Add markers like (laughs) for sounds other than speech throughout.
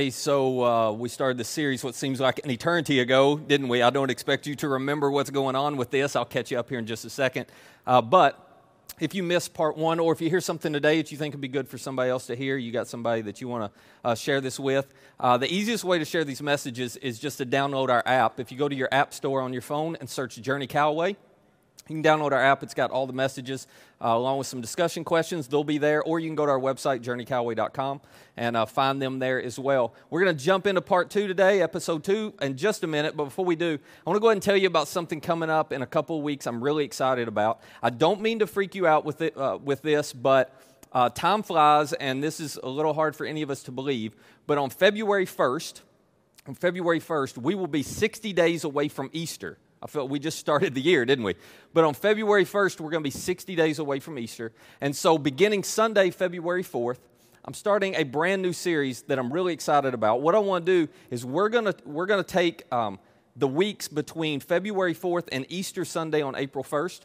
Hey, so uh, we started this series what seems like an eternity ago, didn't we? I don't expect you to remember what's going on with this. I'll catch you up here in just a second. Uh, but if you missed part one, or if you hear something today that you think would be good for somebody else to hear, you got somebody that you want to uh, share this with, uh, the easiest way to share these messages is just to download our app. If you go to your app store on your phone and search Journey Callaway, you can download our app. It's got all the messages uh, along with some discussion questions. They'll be there. Or you can go to our website, journeycallaway.com, and uh, find them there as well. We're going to jump into part two today, episode two, in just a minute. But before we do, I want to go ahead and tell you about something coming up in a couple of weeks I'm really excited about. I don't mean to freak you out with, it, uh, with this, but uh, time flies, and this is a little hard for any of us to believe. But on February 1st, on February 1st, we will be 60 days away from Easter. I felt we just started the year, didn't we? But on February 1st, we're going to be 60 days away from Easter. And so, beginning Sunday, February 4th, I'm starting a brand new series that I'm really excited about. What I want to do is we're going to, we're going to take um, the weeks between February 4th and Easter Sunday on April 1st,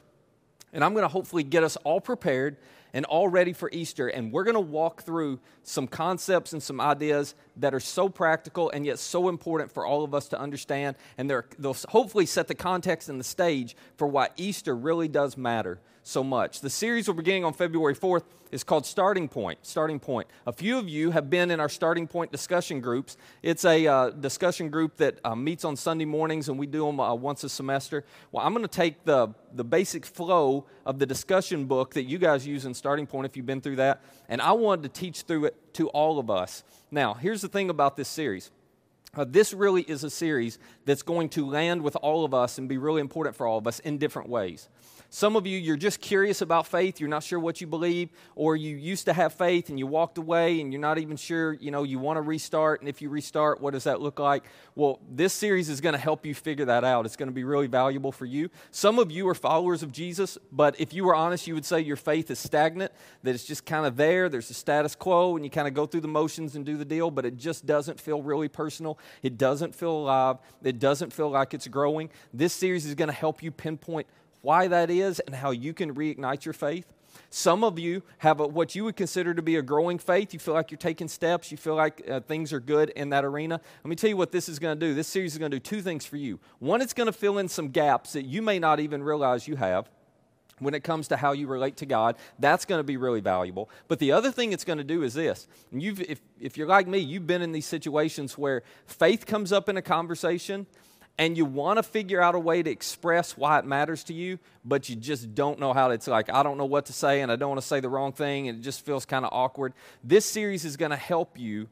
and I'm going to hopefully get us all prepared and all ready for Easter. And we're going to walk through some concepts and some ideas that are so practical and yet so important for all of us to understand. And they'll hopefully set the context and the stage for why Easter really does matter so much. The series we're beginning on February 4th is called Starting Point. Starting Point. A few of you have been in our Starting Point discussion groups. It's a uh, discussion group that uh, meets on Sunday mornings, and we do them uh, once a semester. Well, I'm going to take the, the basic flow of the discussion book that you guys use in Starting Point if you've been through that, and I wanted to teach through it to all of us. Now, here's the thing about this series. Uh, this really is a series that's going to land with all of us and be really important for all of us in different ways. Some of you, you're just curious about faith. You're not sure what you believe, or you used to have faith and you walked away and you're not even sure, you know, you want to restart. And if you restart, what does that look like? Well, this series is going to help you figure that out. It's going to be really valuable for you. Some of you are followers of Jesus, but if you were honest, you would say your faith is stagnant, that it's just kind of there. There's a status quo, and you kind of go through the motions and do the deal, but it just doesn't feel really personal. It doesn't feel alive. It doesn't feel like it's growing. This series is going to help you pinpoint why that is and how you can reignite your faith. Some of you have a, what you would consider to be a growing faith. You feel like you're taking steps. You feel like uh, things are good in that arena. Let me tell you what this is going to do. This series is going to do two things for you. One, it's going to fill in some gaps that you may not even realize you have when it comes to how you relate to God. That's going to be really valuable. But the other thing it's going to do is this. If, if you're like me, you've been in these situations where faith comes up in a conversation and you want to figure out a way to express why it matters to you, but you just don't know how to. It's like, I don't know what to say, and I don't want to say the wrong thing, and it just feels kind of awkward. This series is going to help you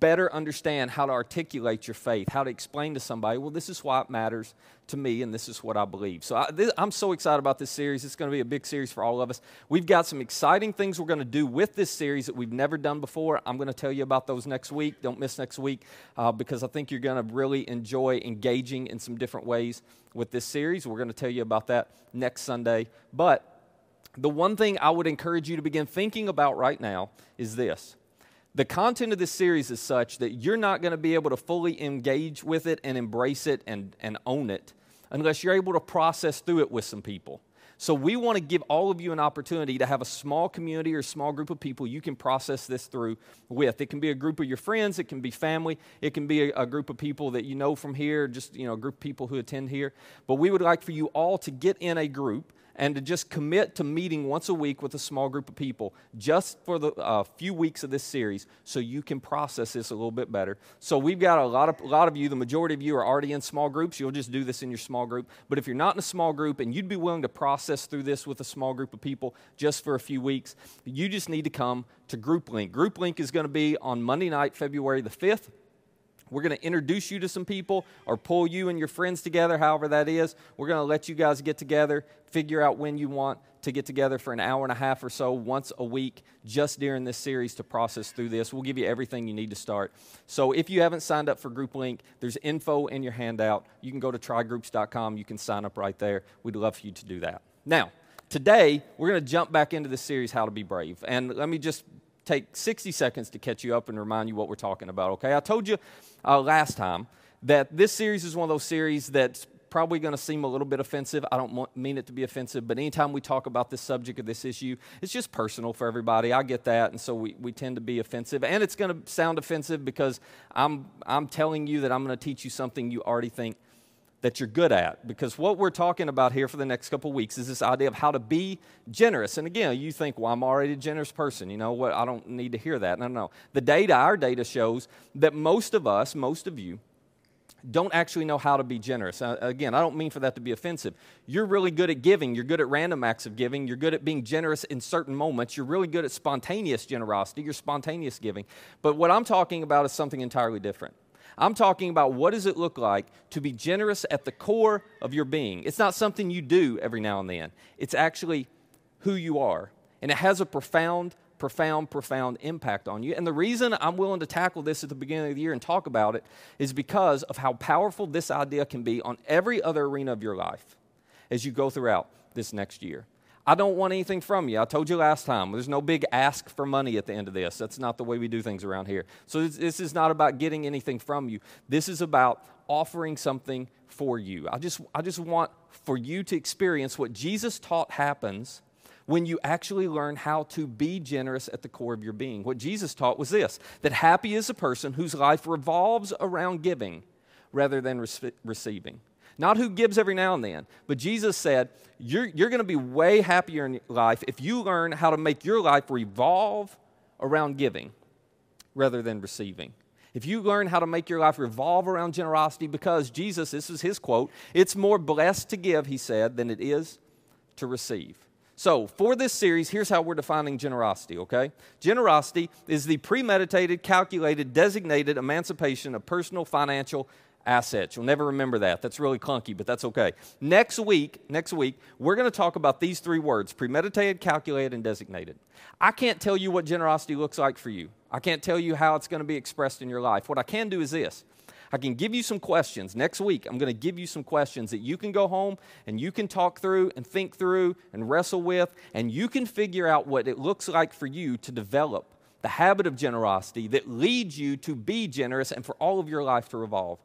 better understand how to articulate your faith, how to explain to somebody, well, this is why it matters to me, and this is what I believe. So I, am so excited about this series. It's going to be a big series for all of us. We've got some exciting things we're going to do with this series that we've never done before. I'm going to tell you about those next week. Don't miss next week uh, because I think you're going to really enjoy engaging in some different ways with this series. We're going to tell you about that next Sunday. But the one thing I would encourage you to begin thinking about right now is this the content of this series is such that you're not going to be able to fully engage with it and embrace it and, and own it unless you're able to process through it with some people. So, we want to give all of you an opportunity to have a small community or small group of people you can process this through with. It can be a group of your friends, it can be family, it can be a, a group of people that you know from here, just you know, a group of people who attend here. But we would like for you all to get in a group and to just commit to meeting once a week with a small group of people just for the uh, few weeks of this series so you can process this a little bit better. So we've got a lot of a lot of you, the majority of you are already in small groups. You'll just do this in your small group. But if you're not in a small group and you'd be willing to process through this with a small group of people just for a few weeks, you just need to come to Group Link. Group Link is going to be on Monday night, February the 5th we're going to introduce you to some people or pull you and your friends together, however that is. We're going to let you guys get together, figure out when you want to get together for an hour and a half or so once a week just during this series to process through this. We'll give you everything you need to start. So if you haven't signed up for Group Link, there's info in your handout. You can go to trygroups.com. You can sign up right there. We'd love for you to do that. Now, today we're going to jump back into the series How to Be Brave. And let me just take 60 seconds to catch you up and remind you what we're talking about, okay? I told you uh, last time that this series is one of those series that's probably going to seem a little bit offensive. I don't mean it to be offensive, but anytime we talk about this subject or this issue, it's just personal for everybody. I get that, and so we, we tend to be offensive. And it's going to sound offensive because I'm, I'm telling you that I'm going to teach you something you already think that you're good at. Because what we're talking about here for the next couple weeks is this idea of how to be generous. And again, you think, well, I'm already a generous person. You know what? I don't need to hear that. No, no, no. The data, our data shows that most of us, most of you, don't actually know how to be generous. Uh, again, I don't mean for that to be offensive. You're really good at giving. You're good at random acts of giving. You're good at being generous in certain moments. You're really good at spontaneous generosity. You're spontaneous giving. But what I'm talking about is something entirely different. I'm talking about what does it look like to be generous at the core of your being. It's not something you do every now and then, it's actually who you are. And it has a profound, profound, profound impact on you. And the reason I'm willing to tackle this at the beginning of the year and talk about it is because of how powerful this idea can be on every other arena of your life as you go throughout this next year. I don't want anything from you. I told you last time, there's no big ask for money at the end of this. That's not the way we do things around here. So this, this, is not about getting anything from you. This is about offering something for you. I just, I just want for you to experience what Jesus taught happens when you actually learn how to be generous at the core of your being. What Jesus taught was this that happy is a person whose life revolves around giving rather than re- receiving. Not who gives every now and then, but Jesus said, You're, you're going to be way happier in life if you learn how to make your life revolve around giving rather than receiving. If you learn how to make your life revolve around generosity, because Jesus, this is his quote, it's more blessed to give, he said, than it is to receive. So, for this series, here's how we're defining generosity, okay? Generosity is the premeditated, calculated, designated emancipation of personal, financial, assets. You'll never remember that. That's really clunky, but that's okay. Next week, next week, we're going to talk about these three words: premeditated, calculated, and designated. I can't tell you what generosity looks like for you. I can't tell you how it's going to be expressed in your life. What I can do is this. I can give you some questions. Next week, I'm going to give you some questions that you can go home and you can talk through and think through and wrestle with, and you can figure out what it looks like for you to develop the habit of generosity that leads you to be generous and for all of your life to revolve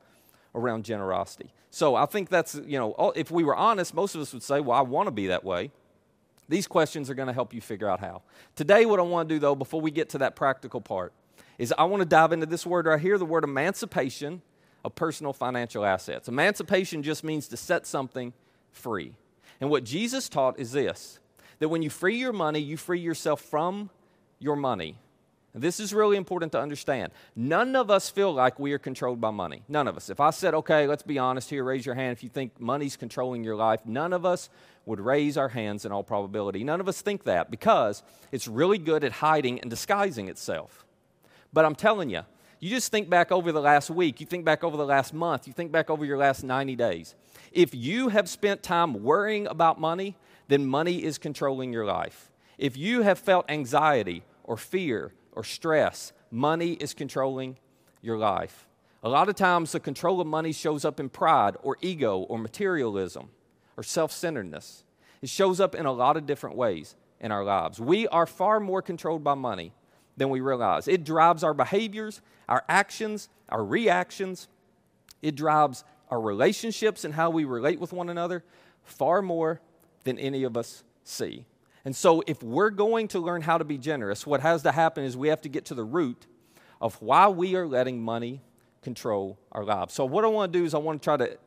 around generosity. So I think that's, you know, oh, if we were honest, most of us would say, well, I want to be that way. These questions are going to help you figure out how. Today, what I want to do, though, before we get to that practical part, is I want to dive into this word right here the word emancipation of personal financial assets. Emancipation just means to set something free. And what Jesus taught is this that when you free your money, you free yourself from your money. This is really important to understand. None of us feel like we are controlled by money. None of us. If I said, okay, let's be honest here, raise your hand if you think money's controlling your life, none of us would raise our hands in all probability. None of us think that because it's really good at hiding and disguising itself. But I'm telling you, you just think back over the last week, you think back over the last month, you think back over your last 90 days. If you have spent time worrying about money, then money is controlling your life. If you have felt anxiety or fear or stress. Money is controlling your life. A lot of times, the control of money shows up in pride or ego or materialism or self centeredness. It shows up in a lot of different ways in our lives. We are far more controlled by money than we realize. It drives our behaviors, our actions, our reactions. It drives our relationships and how we relate with one another far more than any of us see. And so, if we're going to learn how to be generous, what has to happen is we have to get to the root of why we are letting money control our lives. So, what I want to do is, I want to try to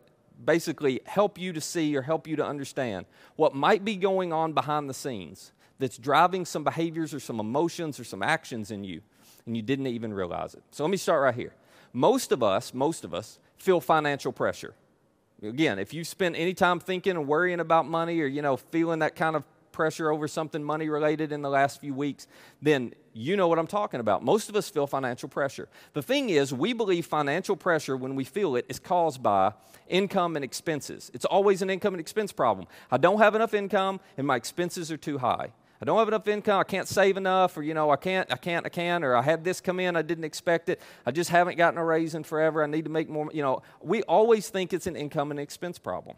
basically help you to see or help you to understand what might be going on behind the scenes that's driving some behaviors or some emotions or some actions in you, and you didn't even realize it. So, let me start right here. Most of us, most of us, feel financial pressure. Again, if you spend any time thinking and worrying about money or, you know, feeling that kind of pressure over something money related in the last few weeks, then you know what I'm talking about. Most of us feel financial pressure. The thing is, we believe financial pressure, when we feel it, is caused by income and expenses. It's always an income and expense problem. I don't have enough income and my expenses are too high. I don't have enough income, I can't save enough, or you know, I can't, I can't, I can, or I had this come in, I didn't expect it, I just haven't gotten a raise in forever, I need to make more, you know, we always think it's an income and expense problem.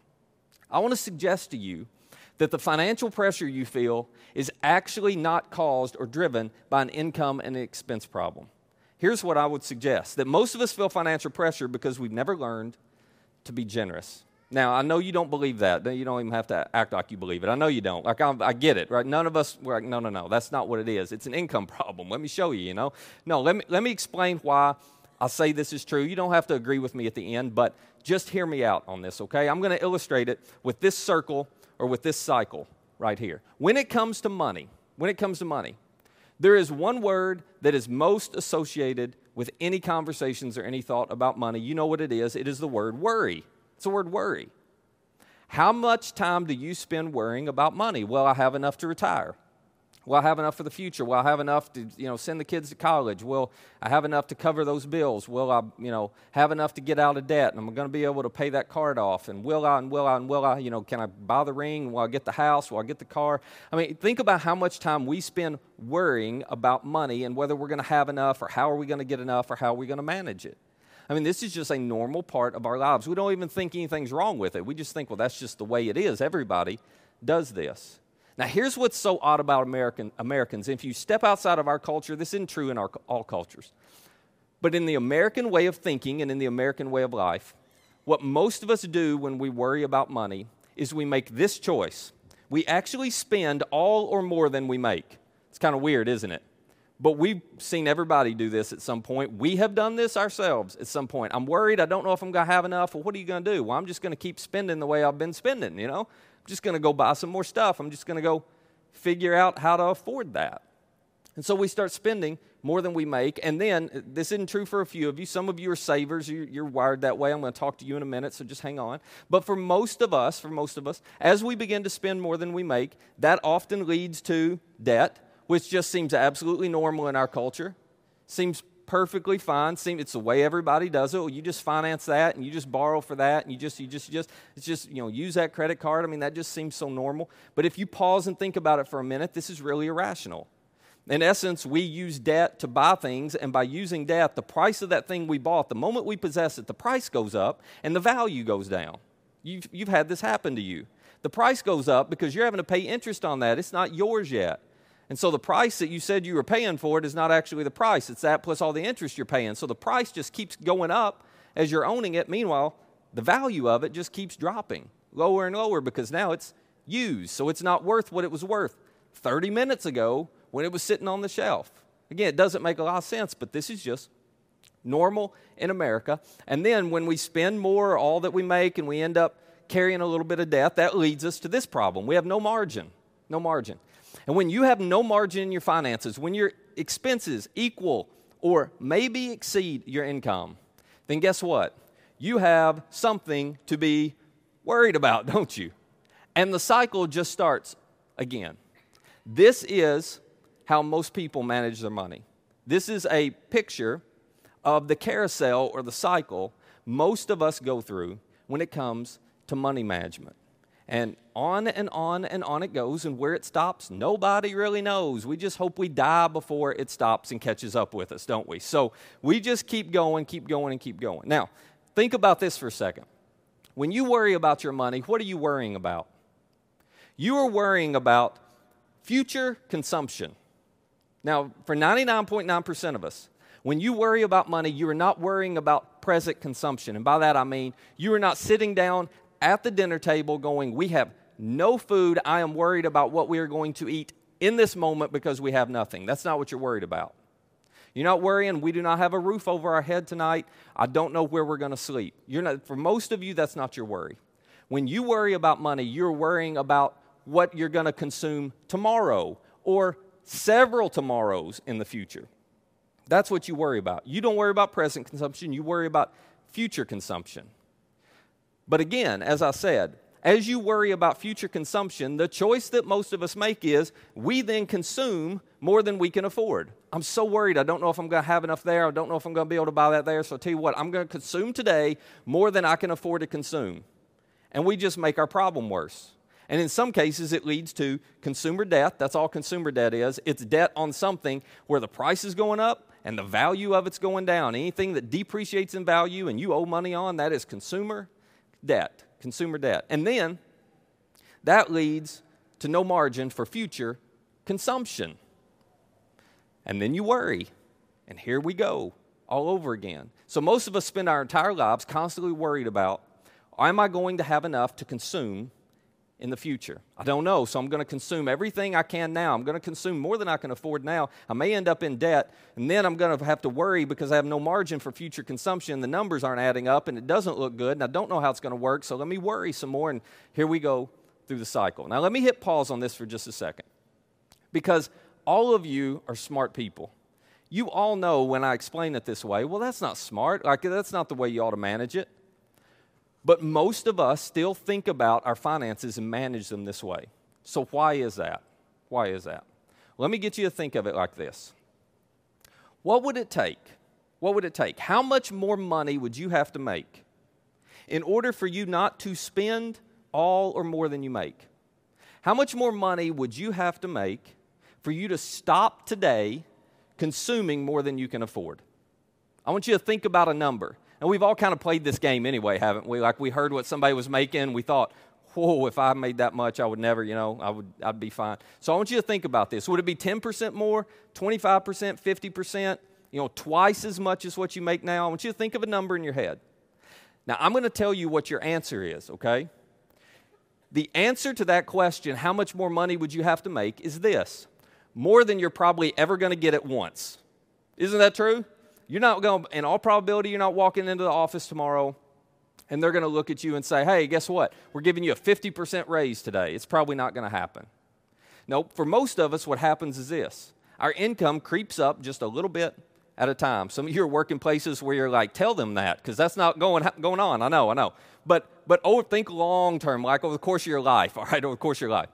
I want to suggest to you that the financial pressure you feel is actually not caused or driven by an income and expense problem. Here's what I would suggest that most of us feel financial pressure because we've never learned to be generous. Now, I know you don't believe that. You don't even have to act like you believe it. I know you don't. Like, I, I get it, right? None of us, we're like, no, no, no, that's not what it is. It's an income (laughs) problem. Let me show you, you know? No, let me, let me explain why I say this is true. You don't have to agree with me at the end, but just hear me out on this, okay? I'm going to illustrate it with this circle or with this cycle right here. When it comes to money, when it comes to money, there is one word that is most associated with any conversations or any thought about money. You know what it is? It is the word worry. It's the word worry. How much time do you spend worrying about money? Well, I have enough to retire. Will I have enough for the future? Will I have enough to, you know, send the kids to college? Will I have enough to cover those bills? Will I, you know, have enough to get out of debt? And I'm going to be able to pay that card off? And will I, and will I, and will I, you know, can I buy the ring? Will I get the house? Will I get the car? I mean, think about how much time we spend worrying about money and whether we're going to have enough or how are we going to get enough or how are we going to manage it. I mean, this is just a normal part of our lives. We don't even think anything's wrong with it. We just think, well, that's just the way it is. Everybody does this. Now, here's what's so odd about American, Americans. If you step outside of our culture, this isn't true in our, all cultures. But in the American way of thinking and in the American way of life, what most of us do when we worry about money is we make this choice. We actually spend all or more than we make. It's kind of weird, isn't it? But we've seen everybody do this at some point. We have done this ourselves at some point. I'm worried. I don't know if I'm going to have enough. Well, what are you going to do? Well, I'm just going to keep spending the way I've been spending, you know? Just going to go buy some more stuff. I'm just going to go figure out how to afford that. And so we start spending more than we make. And then, uh, this isn't true for a few of you. Some of you are savers. You're, you're, wired that way. I'm going to talk to you in a minute, so just hang on. But for most of us, for most of us, as we begin to spend more than we make, that often leads to debt, which just seems absolutely normal in our culture. Seems perfectly fine. Seem it's the way everybody does it. Well, you just finance that and you just borrow for that and you just you just just it's just you know use that credit card. I mean that just seems so normal. But if you pause and think about it for a minute, this is really irrational. In essence, we use debt to buy things, and by using debt, the price of that thing we bought, the moment we possess it, the price goes up and the value goes down. You've, you've had this happen to you. The price goes up because you're having to pay interest on that. It's not yours yet. And so the price that you said you were paying for it is not actually the price. It's that plus all the interest you're paying. So the price just keeps going up as you're owning it. Meanwhile, the value of it just keeps dropping lower and lower because now it's used. So it's not worth what it was worth 30 minutes ago when it was sitting on the shelf. Again, it doesn't make a lot of sense, but this is just normal in America. And then when we spend more, all that we make, and we end up carrying a little bit of debt, that leads us to this problem. We have no margin. No margin. And when you have no margin in your finances, when your expenses equal or maybe exceed your income, then guess what? You have something to be worried about, (laughs) don't you? And the cycle just starts again. This is how most people manage their money. This is a picture of the carousel or the cycle most of us go through when it comes to money management. And on and on and on it goes, and where it stops, nobody really knows. We just hope we die before it stops and catches up with us, don't we? So we just keep going, keep going, and keep going. Now, think about this for a second. When you worry about your money, what are you worrying about? You are worrying about future consumption. Now, for 99.9% of us, when you worry about money, you are not worrying about present consumption. And by that I mean you are not sitting down at the dinner table going, We have no food. I am worried about what we are going to eat in this moment because we have nothing. That's not what you're worried about. You're not worrying, we do not have a roof over our head tonight. I don't know where we're going to sleep. You're not, for most of you, that's not your worry. When you worry about money, you're worrying about what you're going to consume tomorrow or several tomorrows in the future. That's what you worry about. You don't worry about present consumption, you worry about future consumption. But again, as I said, as you worry about future consumption, the choice that most of us make is we then consume more than we can afford. I'm so worried. I don't know if I'm going to have enough there. I don't know if I'm going to be able to buy that there. So I tell you what, I'm going to consume today more than I can afford to consume. And we just make our problem worse. And in some cases, it leads to consumer debt. That's all consumer debt is. It's debt on something where the price is going up and the value of it's going down. Anything that depreciates in value and you owe money on, that is consumer debt, consumer debt. And then that leads to no margin for future consumption. And then you worry. And here we go all over again. So most of us spend our entire lives constantly worried about Am I going to have enough to consume in the future? I don't know, so I'm going to consume everything I can now. I'm going to consume more than I can afford now. I may end up in debt, and then I'm going to have to worry because I have no margin for future consumption. The numbers aren't adding up, and it doesn't look good, and I don't know how it's going to work, so let me worry some more, and here we go through the cycle. Now, let me hit pause on this for just a second because all of you are smart people. You all know when I explain it this way, well, that's not smart. Like, that's not the way you ought to manage it. But most of us still think about our finances and manage them this way. So, why is that? Why is that? Let me get you to think of it like this What would it take? What would it take? How much more money would you have to make in order for you not to spend all or more than you make? How much more money would you have to make for you to stop today consuming more than you can afford? I want you to think about a number. And we've all kind of played this game anyway, haven't we? Like we heard what somebody was making, we thought, whoa, if I made that much, I would never, you know, I would, I'd be fine. So I want you to think about this. Would it be 10% more, 25%, 50%, you know, twice as much as what you make now? I want you to think of a number in your head. Now, I'm going to tell you what your answer is, okay? The answer to that question, how much more money would you have to make, is this more than you're probably ever going to get at once. Isn't that true? You're not going, in all probability, you're not walking into the office tomorrow and they're going to look at you and say, hey, guess what? We're giving you a 50% raise today. It's probably not going to happen. No, for most of us, what happens is this our income creeps up just a little bit at a time. Some of you are working places where you're like, tell them that, because that's not going, going on. I know, I know. But, but oh, think long term, like over the course of your life, (laughs) all right, over the course of your life.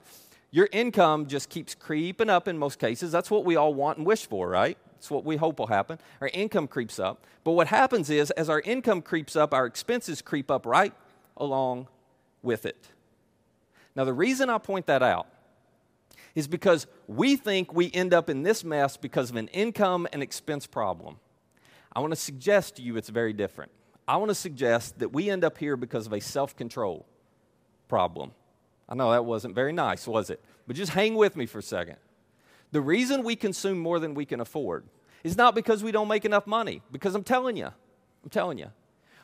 Your income just keeps creeping up in most cases. That's what we all want and wish for, right? It's what we hope will happen. Our income creeps up. But what happens is, as our income creeps up, our expenses creep up right along with it. Now, the reason I point that out is because we think we end up in this mess because of an income and expense problem. I want to suggest to you it's very different. I want to suggest that we end up here because of a self control problem. I know that wasn't very nice, was it? But just hang with me for a second. The reason we consume more than we can afford is not because we don't make enough money, because I'm telling you, I'm telling you.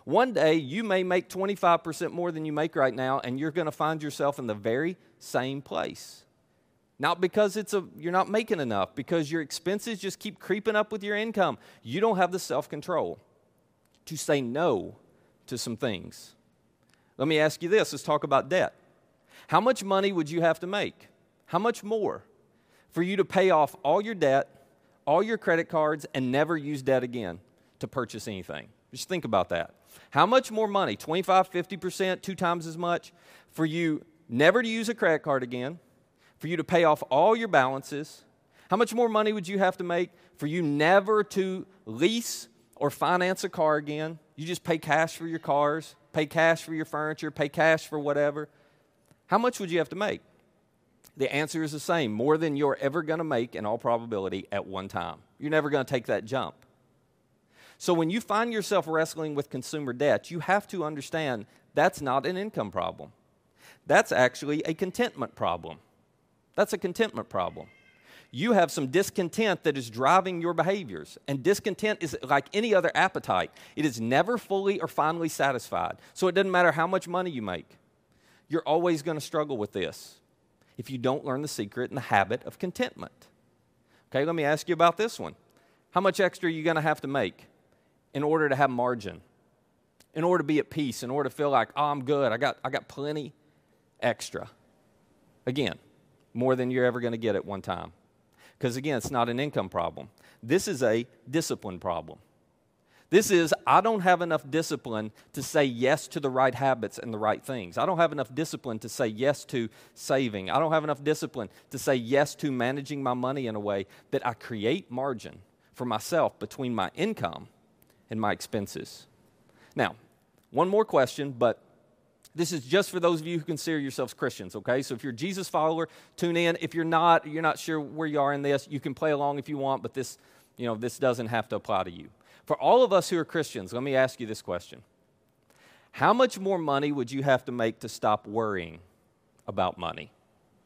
One day you may make 25% more than you make right now, and you're going to find yourself in the very same place. Not because it's a, you're not making enough, because your expenses just keep creeping up with your income. You don't have the self control to say no to some things. Let me ask you this let's talk about debt. How much money would you have to make? How much more? For you to pay off all your debt, all your credit cards, and never use debt again to purchase anything. Just think about that. How much more money, 25, 50%, two times as much, for you never to use a credit card again, for you to pay off all your balances? How much more money would you have to make for you never to lease or finance a car again? You just pay cash for your cars, pay cash for your furniture, pay cash for whatever. How much would you have to make? The answer is the same more than you're ever going to make in all probability at one time. You're never going to take that jump. So when you find yourself wrestling with consumer debt, you have to understand that's not an income problem. That's actually a contentment problem. That's a contentment problem. You have some discontent that is driving your behaviors. And discontent is like any other appetite, it is never fully or finally satisfied. So it doesn't matter how much money you make, you're always going to struggle with this if you don't learn the secret and the habit of contentment. Okay, let me ask you about this one. How much extra are you going to have to make in order to have margin? In order to be at peace, in order to feel like, oh, I'm good, I got, I got plenty extra. Again, more than you're ever going to get at one time. Because again, it's not an income problem. This is a discipline problem. This is, I don't have enough discipline to say yes to the right habits and the right things. I don't have enough discipline to say yes to saving. I don't have enough discipline to say yes to managing my money in a way that I create margin for myself between my income and my expenses. Now, one more question, but this is just for those of you who consider yourselves Christians, okay? So if you're a Jesus follower, tune in. If you're not, you're not sure where you are in this, you can play along if you want, but this, you know, this doesn't have to apply to you. For all of us who are Christians, let me ask you this question How much more money would you have to make to stop worrying about money?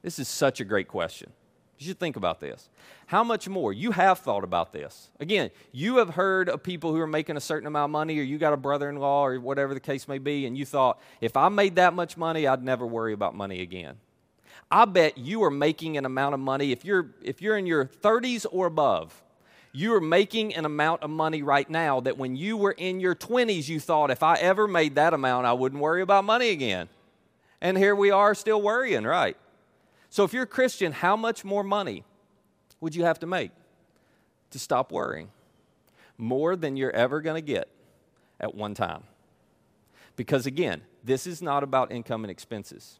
This is such a great question. You should think about this. How much more? You have thought about this. Again, you have heard of people who are making a certain amount of money, or you got a brother in law, or whatever the case may be, and you thought, if I made that much money, I'd never worry about money again. I bet you are making an amount of money, if you're, if you're in your 30s or above, you are making an amount of money right now that when you were in your 20s, you thought, if I ever made that amount, I wouldn't worry about money again. And here we are still worrying, right? So if you're a Christian, how much more money would you have to make to stop worrying? More than you're ever going to get at one time. Because again, this is not about income and expenses.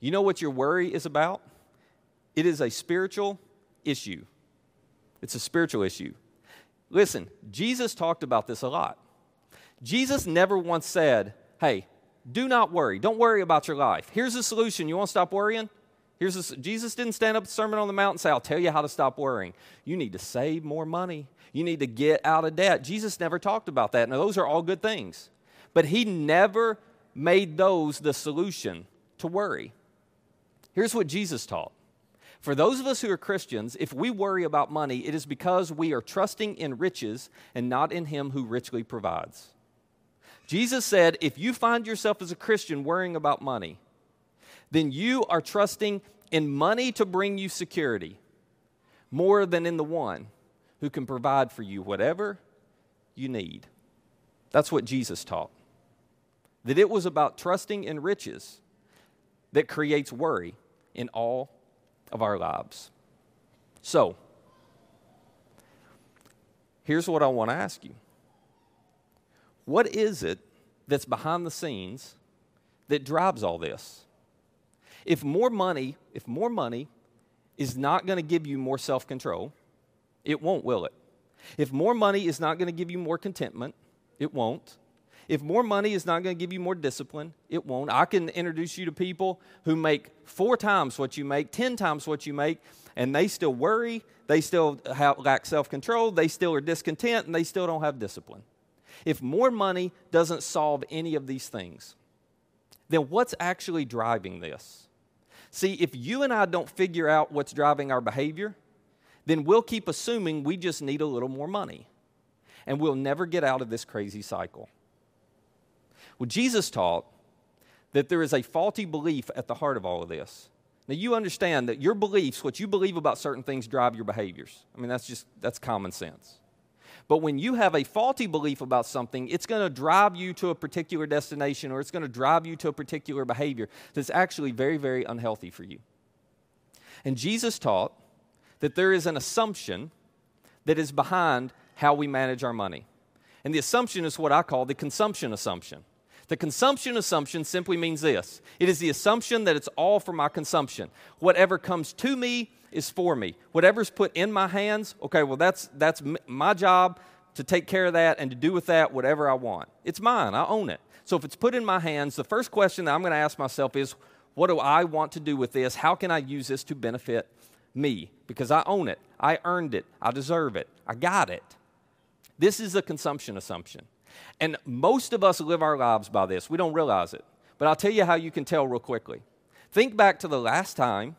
You know what your worry is about? It is a spiritual issue. It's a spiritual issue. Listen, Jesus talked about this a lot. Jesus never once said, Hey, do not worry. Don't worry about your life. Here's the solution. You want to stop worrying? Here's this, Jesus didn't stand up the Sermon on the Mount and say, I'll tell you how to stop worrying. You need to save more money. You need to get out of debt. Jesus never talked about that. Now, those are all good things. But he never made those the solution to worry. Here's what Jesus taught. For those of us who are Christians, if we worry about money, it is because we are trusting in riches and not in Him who richly provides. Jesus said, if you find yourself as a Christian worrying about money, then you are trusting in money to bring you security more than in the one who can provide for you whatever you need. That's what Jesus taught. That it was about trusting in riches that creates worry in all of our lives. So, here's what I want to ask you What is it that's behind the scenes that drives all this? If more money, if more money is not going to give you more self-control, it won't, will it? If more money is not going to give you more contentment, it won't. If more money is not going to give you more discipline, it won't. I can introduce you to people who make four times what you make, 10 times what you make, and they still worry, they still have, lack self control, they still are discontent, and they still don't have discipline. If more money doesn't solve any of these things, then what's actually driving this? See, if you and I don't figure out what's driving our behavior, then we'll keep assuming we just need a little more money. And we'll never get out of this crazy cycle. Well, Jesus taught that there is a faulty belief at the heart of all of this. Now, you understand that your beliefs, what you believe about certain things, drive your behaviors. I mean, that's just, that's common sense. But when you have a faulty belief about something, it's going to drive you to a particular destination or it's going to drive you to a particular behavior that's actually very, very unhealthy for you. And Jesus taught that there is an assumption that is behind how we manage our money. And the assumption is what I call the consumption assumption. The consumption assumption simply means this it is the assumption that it's all for my consumption. Whatever comes to me is for me. Whatever's put in my hands, okay, well, that's, that's my job to take care of that and to do with that whatever I want. It's mine, I own it. So if it's put in my hands, the first question that I'm going to ask myself is, what do I want to do with this? How can I use this to benefit me? Because I own it, I earned it, I deserve it, I got it. This is a consumption assumption. And most of us live our lives by this. We don't realize it. But I'll tell you how you can tell real quickly. Think back to the last time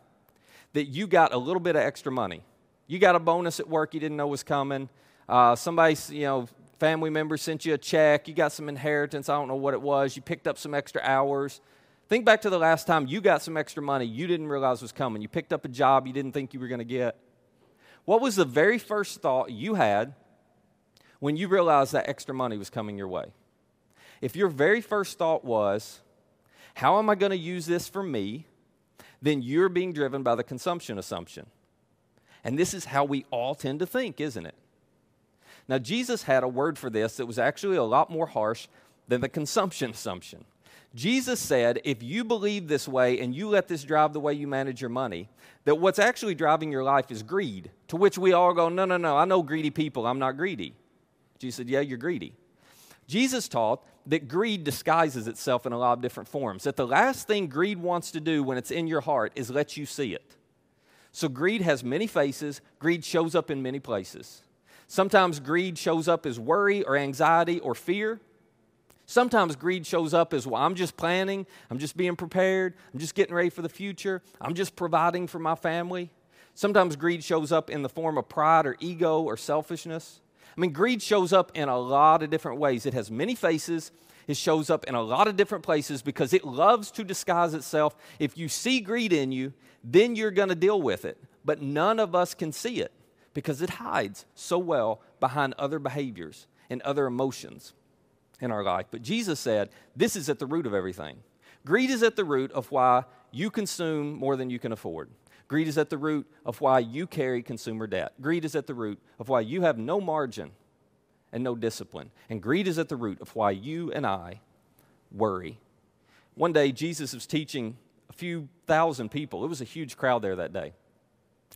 that you got a little bit of extra money. You got a bonus at work you didn't know was coming. Uh, somebody, you know, family member sent you a check. You got some inheritance. I don't know what it was. You picked up some extra hours. Think back to the last time you got some extra money you didn't realize was coming. You picked up a job you didn't think you were going to get. What was the very first thought you had when you realized that extra money was coming your way? If your very first thought was, How am I going to use this for me? then you're being driven by the consumption assumption. And this is how we all tend to think, isn't it? Now, Jesus had a word for this that was actually a lot more harsh than the consumption (laughs) assumption. Jesus said, if you believe this way and you let this drive the way you manage your money, that what's actually driving your life is greed. To which we all go, no, no, no, I know greedy people, I'm not greedy. Jesus said, yeah, you're greedy. Jesus taught that greed disguises itself in a lot of different forms. That the last thing greed wants to do when it's in your heart is let you see it. So greed has many faces, greed shows up in many places. Sometimes greed shows up as worry or anxiety or fear. Sometimes greed shows up as, well, I'm just planning, I'm just being prepared, I'm just getting ready for the future, I'm just providing for my family. Sometimes greed shows up in the form of pride or ego or selfishness. I mean, greed shows up in a lot of different ways. It has many faces. It shows up in a lot of different places because it loves to disguise itself. If you see greed in you, then you're going to deal with it. But none of us can see it because it hides so well behind other behaviors and other emotions in our life. But Jesus said, This is at the root of everything. Greed is at the root of why you consume more than you can afford. Greed is at the root of why you carry consumer debt. Greed is at the root of why you have no margin and no discipline. And greed is at the root of why you and I worry. One day, Jesus was teaching a few thousand people. It was a huge crowd there that day.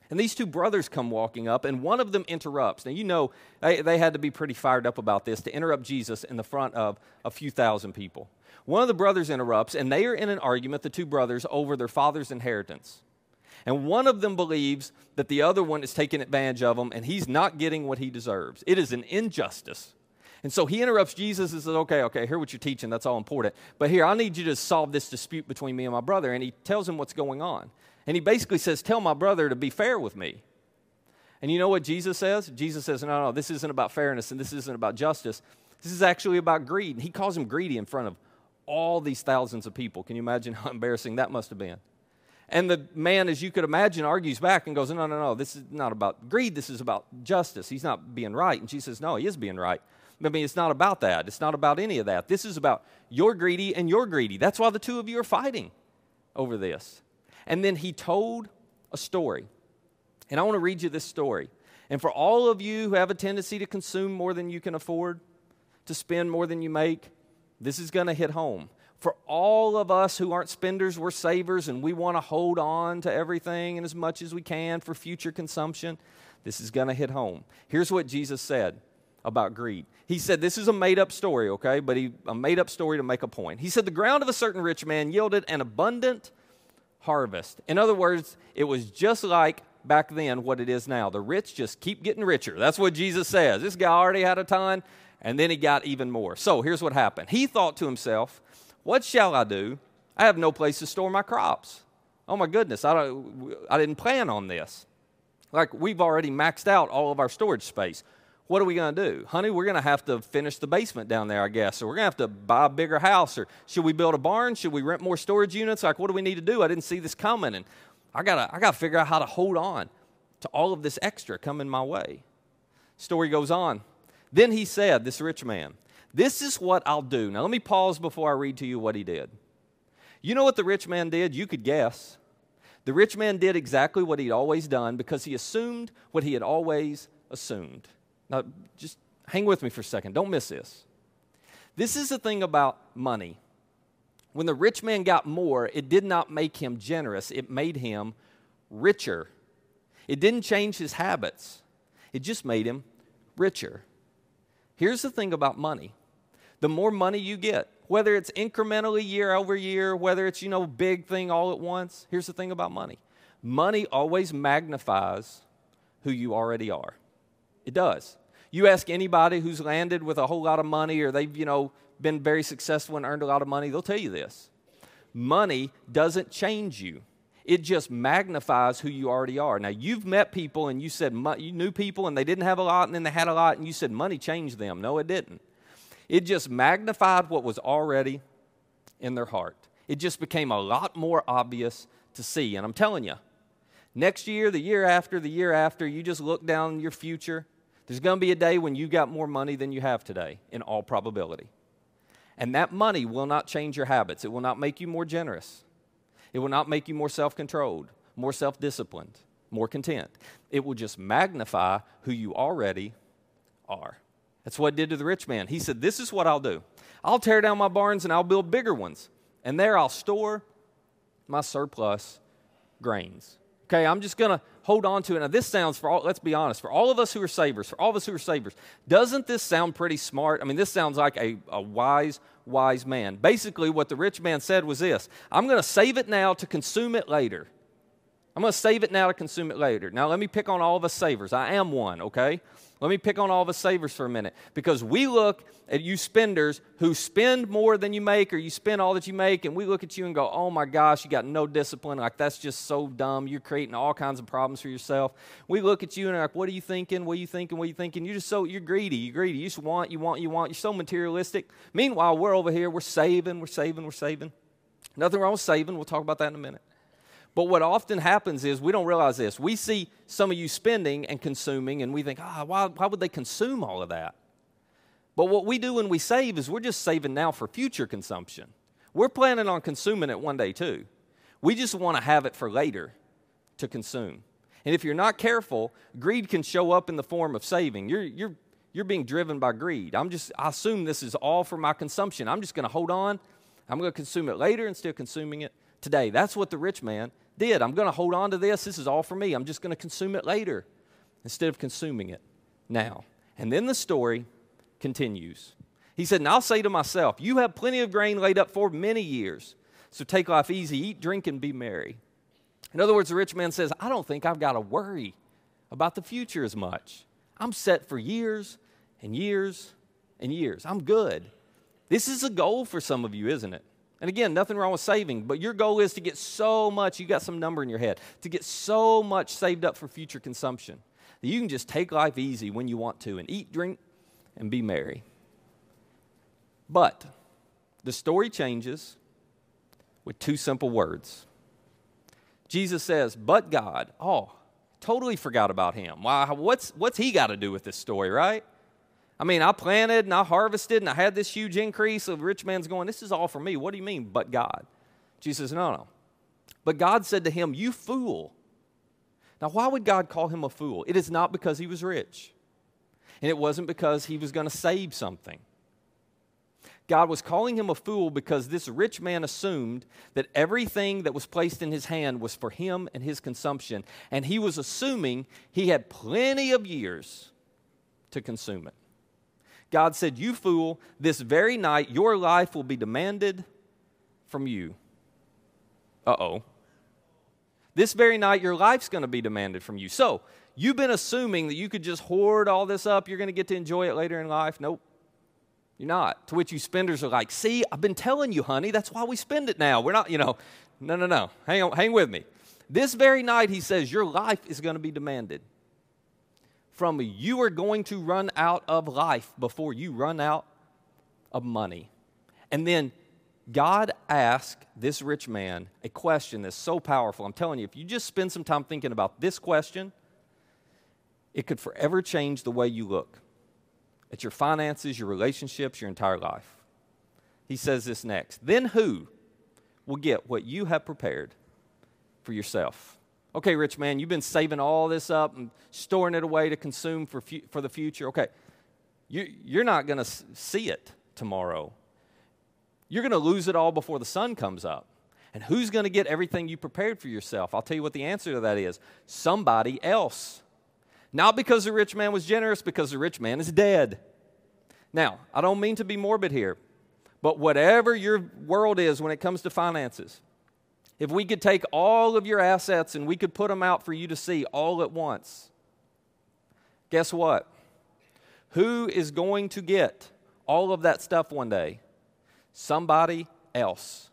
And these two brothers come walking up, and one of them interrupts. Now, you know, they, they had to be pretty fired up about this to interrupt Jesus in the front of a few thousand people. One of the brothers interrupts, and they are in an argument, the two brothers, over their father's inheritance. And one of them believes that the other one is taking advantage of him, and he's not getting what he deserves. It is an injustice. And so he interrupts Jesus and says, Okay, okay, hear what you're teaching. That's all important. But here, I need you to solve this dispute between me and my brother. And he tells him what's going on. And he basically says, Tell my brother to be fair with me. And you know what Jesus says? Jesus says, No, no, this isn't about fairness and this isn't about justice. This is actually about greed. And he calls him greedy in front of all these thousands of people. Can you imagine how (laughs) embarrassing that must have been? And the man, as you could imagine, argues back and goes, No, no, no, this is not about greed. This is about justice. He's not being right. And she says, No, he is being right. I mean, it's not about that. It's not about any of that. This is about you're greedy and you're greedy. That's why the two of you are fighting over this. And then he told a story. And I want to read you this story. And for all of you who have a tendency to consume more than you can afford, to spend more than you make, this is going to hit home. For all of us who aren't spenders, we're savers and we want to hold on to everything and as much as we can for future consumption. This is going to hit home. Here's what Jesus said about greed. He said, This is a made up story, okay? But he, a made up story to make a point. He said, The ground of a certain rich man yielded an abundant harvest. In other words, it was just like back then what it is now. The rich just keep getting richer. That's what Jesus says. This guy already had a ton, and then he got even more. So here's what happened. He thought to himself, What shall I do? I have no place to store my crops. Oh my goodness, I, don't, I didn't plan on this. Like, we've already maxed out all of our storage space what are we going to do? Honey, we're going to have to finish the basement down there, I guess. So we're going to have to buy a bigger house. Or should we build a barn? Should we rent more storage units? Like, what do we need to do? I didn't see this coming. And I got to I gotta figure out how to hold on to all of this extra coming my way. Story goes on. Then he said, This rich man, this is what I'll do. Now, let me pause before I read to you what he did. You know what the rich man did? You could guess. The rich man did exactly what he'd always done because he assumed what he had always assumed. Now, just hang with me for a second. Don't miss this. This is the thing about money. When the rich man got more, it did not make him generous, it made him richer. It didn't change his habits, it just made him richer. Here's the thing about money the more money you get, whether it's incrementally year over year, whether it's, you know, big thing all at once, here's the thing about money money always magnifies who you already are. It does. You ask anybody who's landed with a whole lot of money or they've, you know, been very successful and earned a lot of money, they'll tell you this. Money doesn't change you. It just magnifies who you already are. Now, you've met people and you said you knew people and they didn't have a lot and then they had a lot and you said money changed them. No, it didn't. It just magnified what was already in their heart. It just became a lot more obvious to see. And I'm telling you, next year, the year after, the year after, you just look down your future there's going to be a day when you got more money than you have today, in all probability. And that money will not change your habits. It will not make you more generous. It will not make you more self controlled, more self disciplined, more content. It will just magnify who you already are. That's what it did to the rich man. He said, This is what I'll do I'll tear down my barns and I'll build bigger ones. And there I'll store my surplus grains. Okay, I'm just going to hold on to it. Now, this sounds, for all, let's be honest, for all of us who are savers, for all of us who are savers, doesn't this sound pretty smart? I mean, this sounds like a, a wise, wise man. Basically, what the rich man said was this I'm going to save it now to consume it later. I'm going to save it now to consume it later. Now, let me pick on all of us savers. I am one, okay? Let me pick on all of us savers for a minute because we look at you spenders who spend more than you make or you spend all that you make, and we look at you and go, oh my gosh, you got no discipline. Like, that's just so dumb. You're creating all kinds of problems for yourself. We look at you and like, what are you thinking? What are you thinking? What are you thinking? You're just so, you're greedy. You're greedy. You just want, you want, you want. You're so materialistic. Meanwhile, we're over here, we're saving, we're saving, we're saving. Nothing wrong with saving. We'll talk about that in a minute. But what often happens is we don't realize this. We see some of you spending and consuming, and we think, ah, oh, why, why would they consume all of that? But what we do when we save is we're just saving now for future consumption. We're planning on consuming it one day too. We just want to have it for later to consume. And if you're not careful, greed can show up in the form of saving. You're, you're, you're being driven by greed. I'm just, I assume this is all for my consumption. I'm just going to hold on. I'm going to consume it later instead of consuming it today. That's what the rich man did. I'm going to hold on to this. This is all for me. I'm just going to consume it later instead of consuming it now. And then the story continues. He said, And I'll say to myself, You have plenty of grain laid up for many years. So take life easy, eat, drink, and be merry. In other words, the rich man says, I don't think I've got to worry about the future as much. I'm set for years and years and years. I'm good. This is a goal for some of you, isn't it? And again, nothing wrong with saving, but your goal is to get so much, you got some number in your head, to get so much saved up for future consumption that you can just take life easy when you want to and eat, drink, and be merry. But the story changes with two simple words. Jesus says, But God, oh, totally forgot about him. Wow, what's, what's he got to do with this story, right? I mean, I planted and I harvested and I had this huge increase of rich man's going, This is all for me. What do you mean, but God? Jesus says, No, no. But God said to him, You fool. Now, why would God call him a fool? It is not because he was rich, and it wasn't because he was going to save something. God was calling him a fool because this rich man assumed that everything that was placed in his hand was for him and his consumption, and he was assuming he had plenty of years to consume it. God said, You fool, this very night your life will be demanded from you. Uh oh. This very night your life's going to be demanded from you. So, you've been assuming that you could just hoard all this up, you're going to get to enjoy it later in life. Nope. You're not. To which you spenders are like, See, I've been telling you, honey, that's why we spend it now. We're not, you know, no, no, no. Hang on, hang with me. This very night, he says, your life is going to be demanded from. You are going to run out of life before you run out of money. And then God asked this rich man a question that's so powerful. I'm telling you, if you just spend some time thinking about this question, it could forever change the way you look at your finances, your relationships, your entire life. He says this next Then who will get what you have prepared for yourself? Okay, rich man, you've been saving all this up and storing it away to consume for, fu- for the future. Okay, you, you're not going to see it tomorrow. You're going to lose it all before the sun comes up. And who's going to get everything you prepared for yourself? I'll tell you what the answer to that is somebody else. Not because the rich man was generous, because the rich man is dead. Now, I don't mean to be morbid here, but whatever your world is when it comes to finances, if we could take all of your assets and we could put them out for you to see all at once, guess what? Who is going to get all of that stuff one day? Somebody else.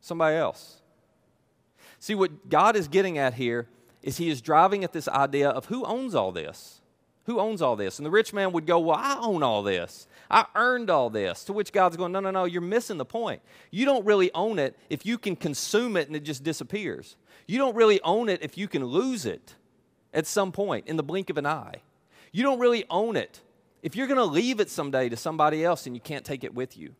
Somebody else. See, what God is getting at here is He is driving at this idea of who owns all this? Who owns all this? And the rich man would go, Well, I own all this. I earned all this. To which God's going, No, no, no, you're missing the point. You don't really own it if you can consume it and it just disappears. You don't really own it if you can lose it at some point in the blink of an eye. You don't really own it if you're going to leave it someday to somebody else and you can't take it with you.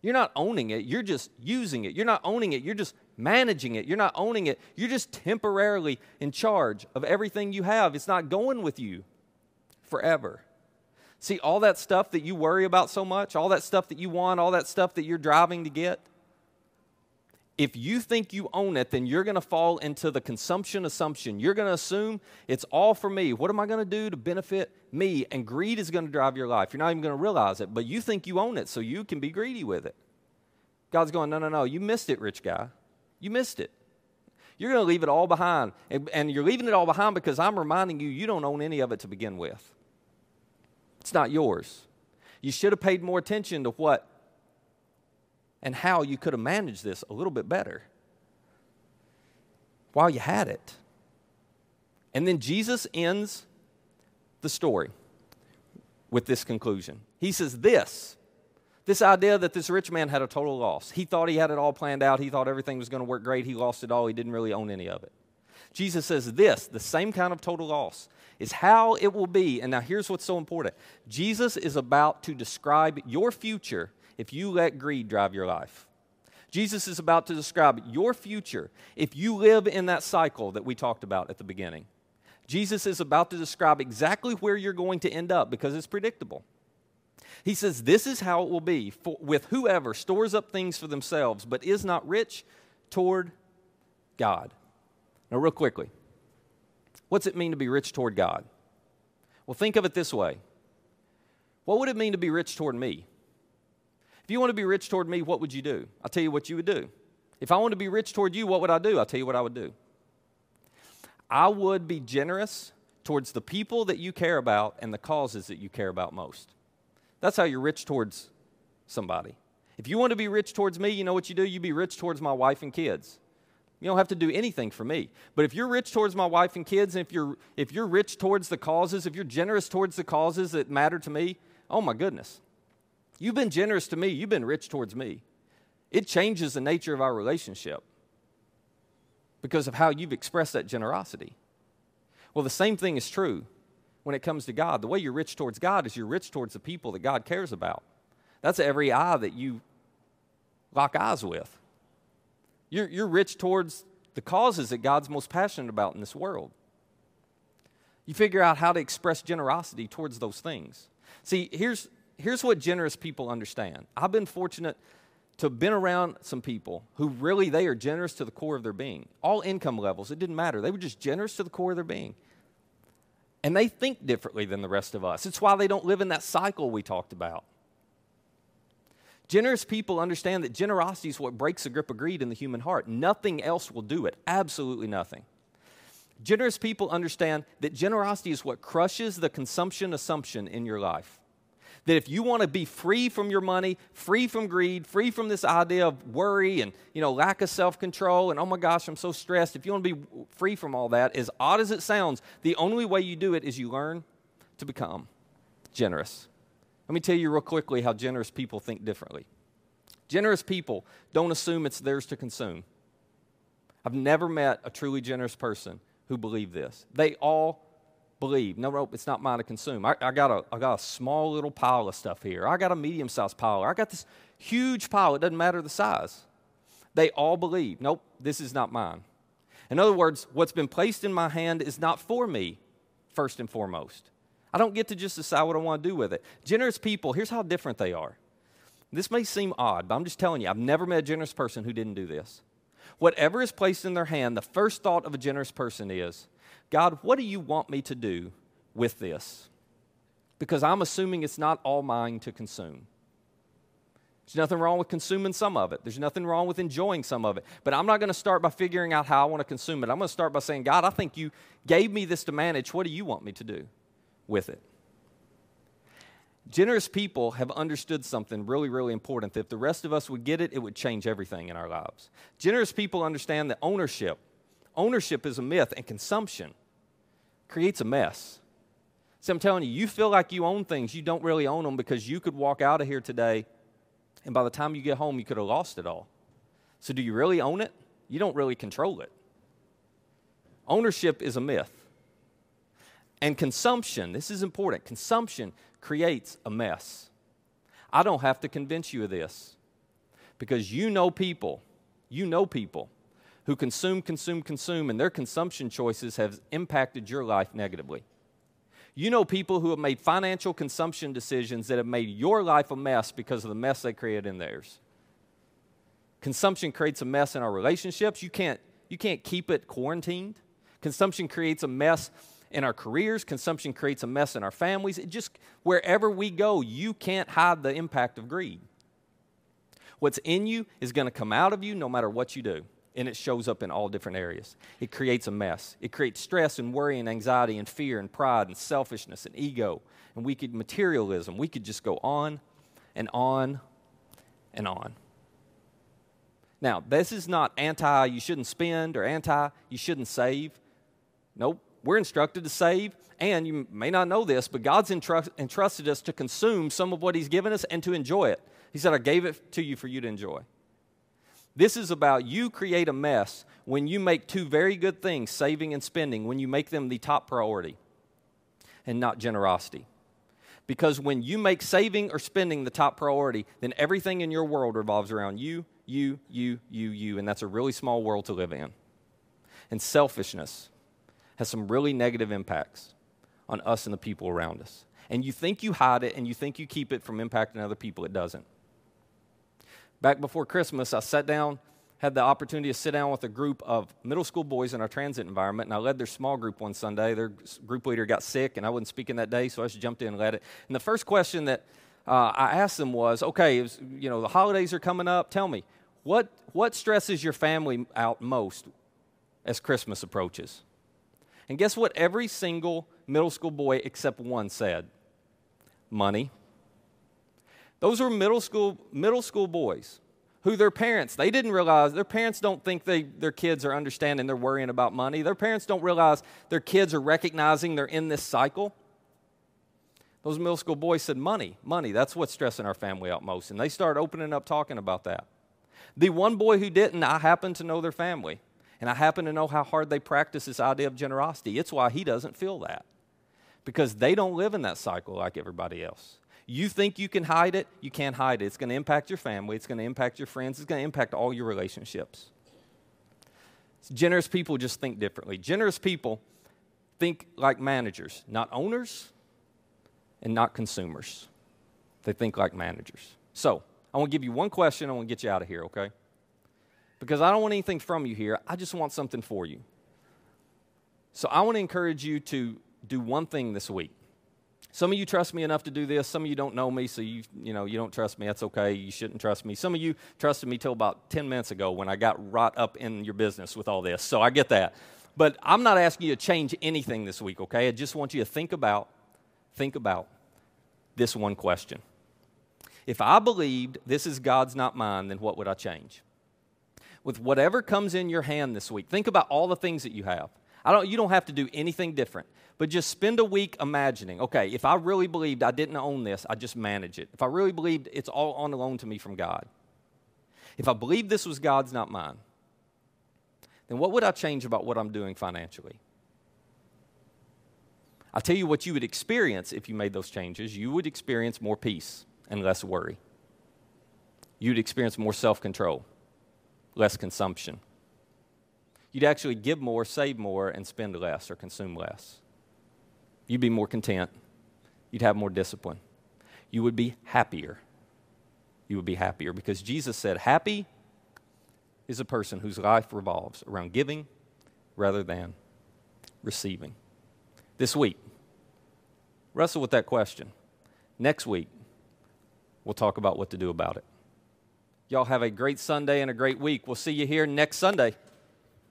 You're not owning it, you're just using it. You're not owning it, you're just managing it. You're not owning it, you're just temporarily in charge of everything you have. It's not going with you forever. See, all that stuff that you worry about so much, all that stuff that you want, all that stuff that you're driving to get, if you think you own it, then you're going to fall into the consumption assumption. You're going to assume it's all for me. What am I going to do to benefit me? And greed is going to drive your life. You're not even going to realize it, but you think you own it, so you can be greedy with it. God's going, no, no, no, you missed it, rich guy. You missed it. You're going to leave it all behind. And, and you're leaving it all behind because I'm reminding you, you don't own any of it to begin with. It's not yours. You should have paid more attention to what and how you could have managed this a little bit better while you had it. And then Jesus ends the story with this conclusion. He says, This, this idea that this rich man had a total loss. He thought he had it all planned out. He thought everything was going to work great. He lost it all. He didn't really own any of it. Jesus says, This, the same kind of total loss, is how it will be. And now here's what's so important Jesus is about to describe your future if you let greed drive your life. Jesus is about to describe your future if you live in that cycle that we talked about at the beginning. Jesus is about to describe exactly where you're going to end up because it's predictable. He says, This is how it will be for, with whoever stores up things for themselves, but is not rich toward God. Now, real quickly, what's it mean to be rich toward God? Well, think of it this way What would it mean to be rich toward me? If you want to be rich toward me, what would you do? I'll tell you what you would do. If I want to be rich toward you, what would I do? I'll tell you what I would do. I would be generous towards the people that you care about and the causes that you care about most. That's how you're rich towards somebody. If you want to be rich towards me, you know what you do? You be rich towards my wife and kids. You don't have to do anything for me. But if you're rich towards my wife and kids, and if you're if you're rich towards the causes, if you're generous towards the causes that matter to me, oh my goodness. You've been generous to me, you've been rich towards me. It changes the nature of our relationship because of how you've expressed that generosity. Well, the same thing is true when it comes to God. The way you're rich towards God is you're rich towards the people that God cares about. That's every eye that you lock eyes with. You're, you're rich towards the causes that God's most passionate about in this world. You figure out how to express generosity towards those things. See, here's, here's what generous people understand. I've been fortunate to have been around some people who really they are generous to the core of their being. All income levels, it didn't matter. They were just generous to the core of their being. And they think differently than the rest of us. It's why they don't live in that cycle we talked about. Generous people understand that generosity is what breaks the grip of greed in the human heart. Nothing else will do it. Absolutely nothing. Generous people understand that generosity is what crushes the consumption assumption in your life that if you want to be free from your money, free from greed, free from this idea of worry and you know lack of self-control and oh my gosh, I'm so stressed. If you want to be free from all that, as odd as it sounds, the only way you do it is you learn to become generous. Let me tell you real quickly how generous people think differently. Generous people don't assume it's theirs to consume. I've never met a truly generous person who believed this. They all believe. No, no, it's not mine to consume. I, I, got a, I got a small little pile of stuff here. I got a medium sized pile. I got this huge pile. It doesn't matter the size. They all believe, nope, this is not mine. In other words, what's been placed in my hand is not for me, first and foremost. I don't get to just decide what I want to do with it. Generous people, here's how different they are. This may seem odd, but I'm just telling you, I've never met a generous person who didn't do this. Whatever is placed in their hand, the first thought of a generous person is, God, what do you want me to do with this? Because I'm assuming it's not all mine to consume. There's nothing wrong with consuming some of it. There's nothing wrong with enjoying some of it. But I'm not going to start by figuring out how I want to consume it. I'm going to start by saying, God, I think you gave me this to manage. What do you want me to do with it? Generous people have understood something really, really important. That if the rest of us would get it, it would change everything in our lives. Generous people understand that ownership ownership is a myth, and consumption creates a mess. See, I'm telling you, you feel like you own things, you don't really own them because you could walk out of here today, and by the time you get home, you could have lost it all. So, do you really own it? You don't really control it. Ownership is a myth. And consumption, this is important, consumption creates a mess. I don't have to convince you of this because you know people, you know people who consume, consume, consume, and their consumption choices have impacted your life negatively. You know people who have made financial consumption decisions that have made your life a mess because of the mess they created in theirs. Consumption creates a mess in our relationships. You can't, you can't keep it quarantined. Consumption creates a mess in our careers. Consumption creates a mess in our families. It just, wherever we go, you can't hide the impact of greed. What's in you is going to come out of you no matter what you do. and it shows up in all different areas. It creates a mess. It creates stress and worry and anxiety and fear and pride and selfishness and ego and could materialism. We could just go on and on and on. Now, this is not anti you shouldn't spend or anti you shouldn't save. Nope. We're instructed to save, and you may not know this, but God's entrust, entrusted us to consume some of what He's given us and to enjoy it. He said, I gave it to you for you to enjoy. This is about you create a mess when you make two very good things, saving and spending, when you make them the top priority and not generosity. Because when you make saving or spending the top priority, then everything in your world revolves around you, you, you, you, you, and that's a really small world to live in. And selfishness has some really negative impacts on us and the people around us. And you think you hide it and you think you keep it from impacting other people, it doesn't. Back before Christmas, I sat down, had the opportunity to sit down with a group of middle school boys in our transit environment, and I led their small group one Sunday. Their group leader got sick, and I wasn't speaking that day, so I just jumped in and led it. And the first question that uh, I asked them was, "Okay, was, you know the holidays are coming up. Tell me, what what stresses your family out most as Christmas approaches?" And guess what? Every single middle school boy except one said, "Money." Those were middle school middle school boys who their parents, they didn't realize, their parents don't think they, their kids are understanding they're worrying about money. Their parents don't realize their kids are recognizing they're in this cycle. Those middle school boys said, Money, money, that's what's stressing our family out most. And they started opening up talking about that. The one boy who didn't, I happen to know their family. And I happen to know how hard they practice this idea of generosity. It's why he doesn't feel that. Because they don't live in that cycle like everybody else. You think you can hide it, you can't hide it. It's going to impact your family, it's going to impact your friends, it's going to impact all your relationships. Generous people just think differently. Generous people think like managers, not owners and not consumers. They think like managers. So, I want to give you one question. I want to get you out of here, okay? Because I don't want anything from you here. I just want something for you. So, I want to encourage you to do one thing this week. Some of you trust me enough to do this. Some of you don't know me, so you, you, know, you don't trust me. That's okay. You shouldn't trust me. Some of you trusted me till about 10 minutes ago when I got right up in your business with all this. So I get that. But I'm not asking you to change anything this week, okay? I just want you to think about, think about this one question. If I believed this is God's, not mine, then what would I change? With whatever comes in your hand this week, think about all the things that you have. I don't, you don't have to do anything different, but just spend a week imagining okay, if I really believed I didn't own this, I just manage it. If I really believed it's all on loan to me from God, if I believed this was God's, not mine, then what would I change about what I'm doing financially? I'll tell you what you would experience if you made those changes. You would experience more peace and less worry. You'd experience more self control, less consumption you'd actually give more, save more, and spend less or consume less. You'd be more content. You'd have more discipline. You would be happier. You would be happier because Jesus said, Happy is a person whose life revolves around giving rather than receiving. This week, wrestle with that question. Next week, we'll talk about what to do about it. Y'all have a great Sunday and a great week. We'll see you here next Sunday.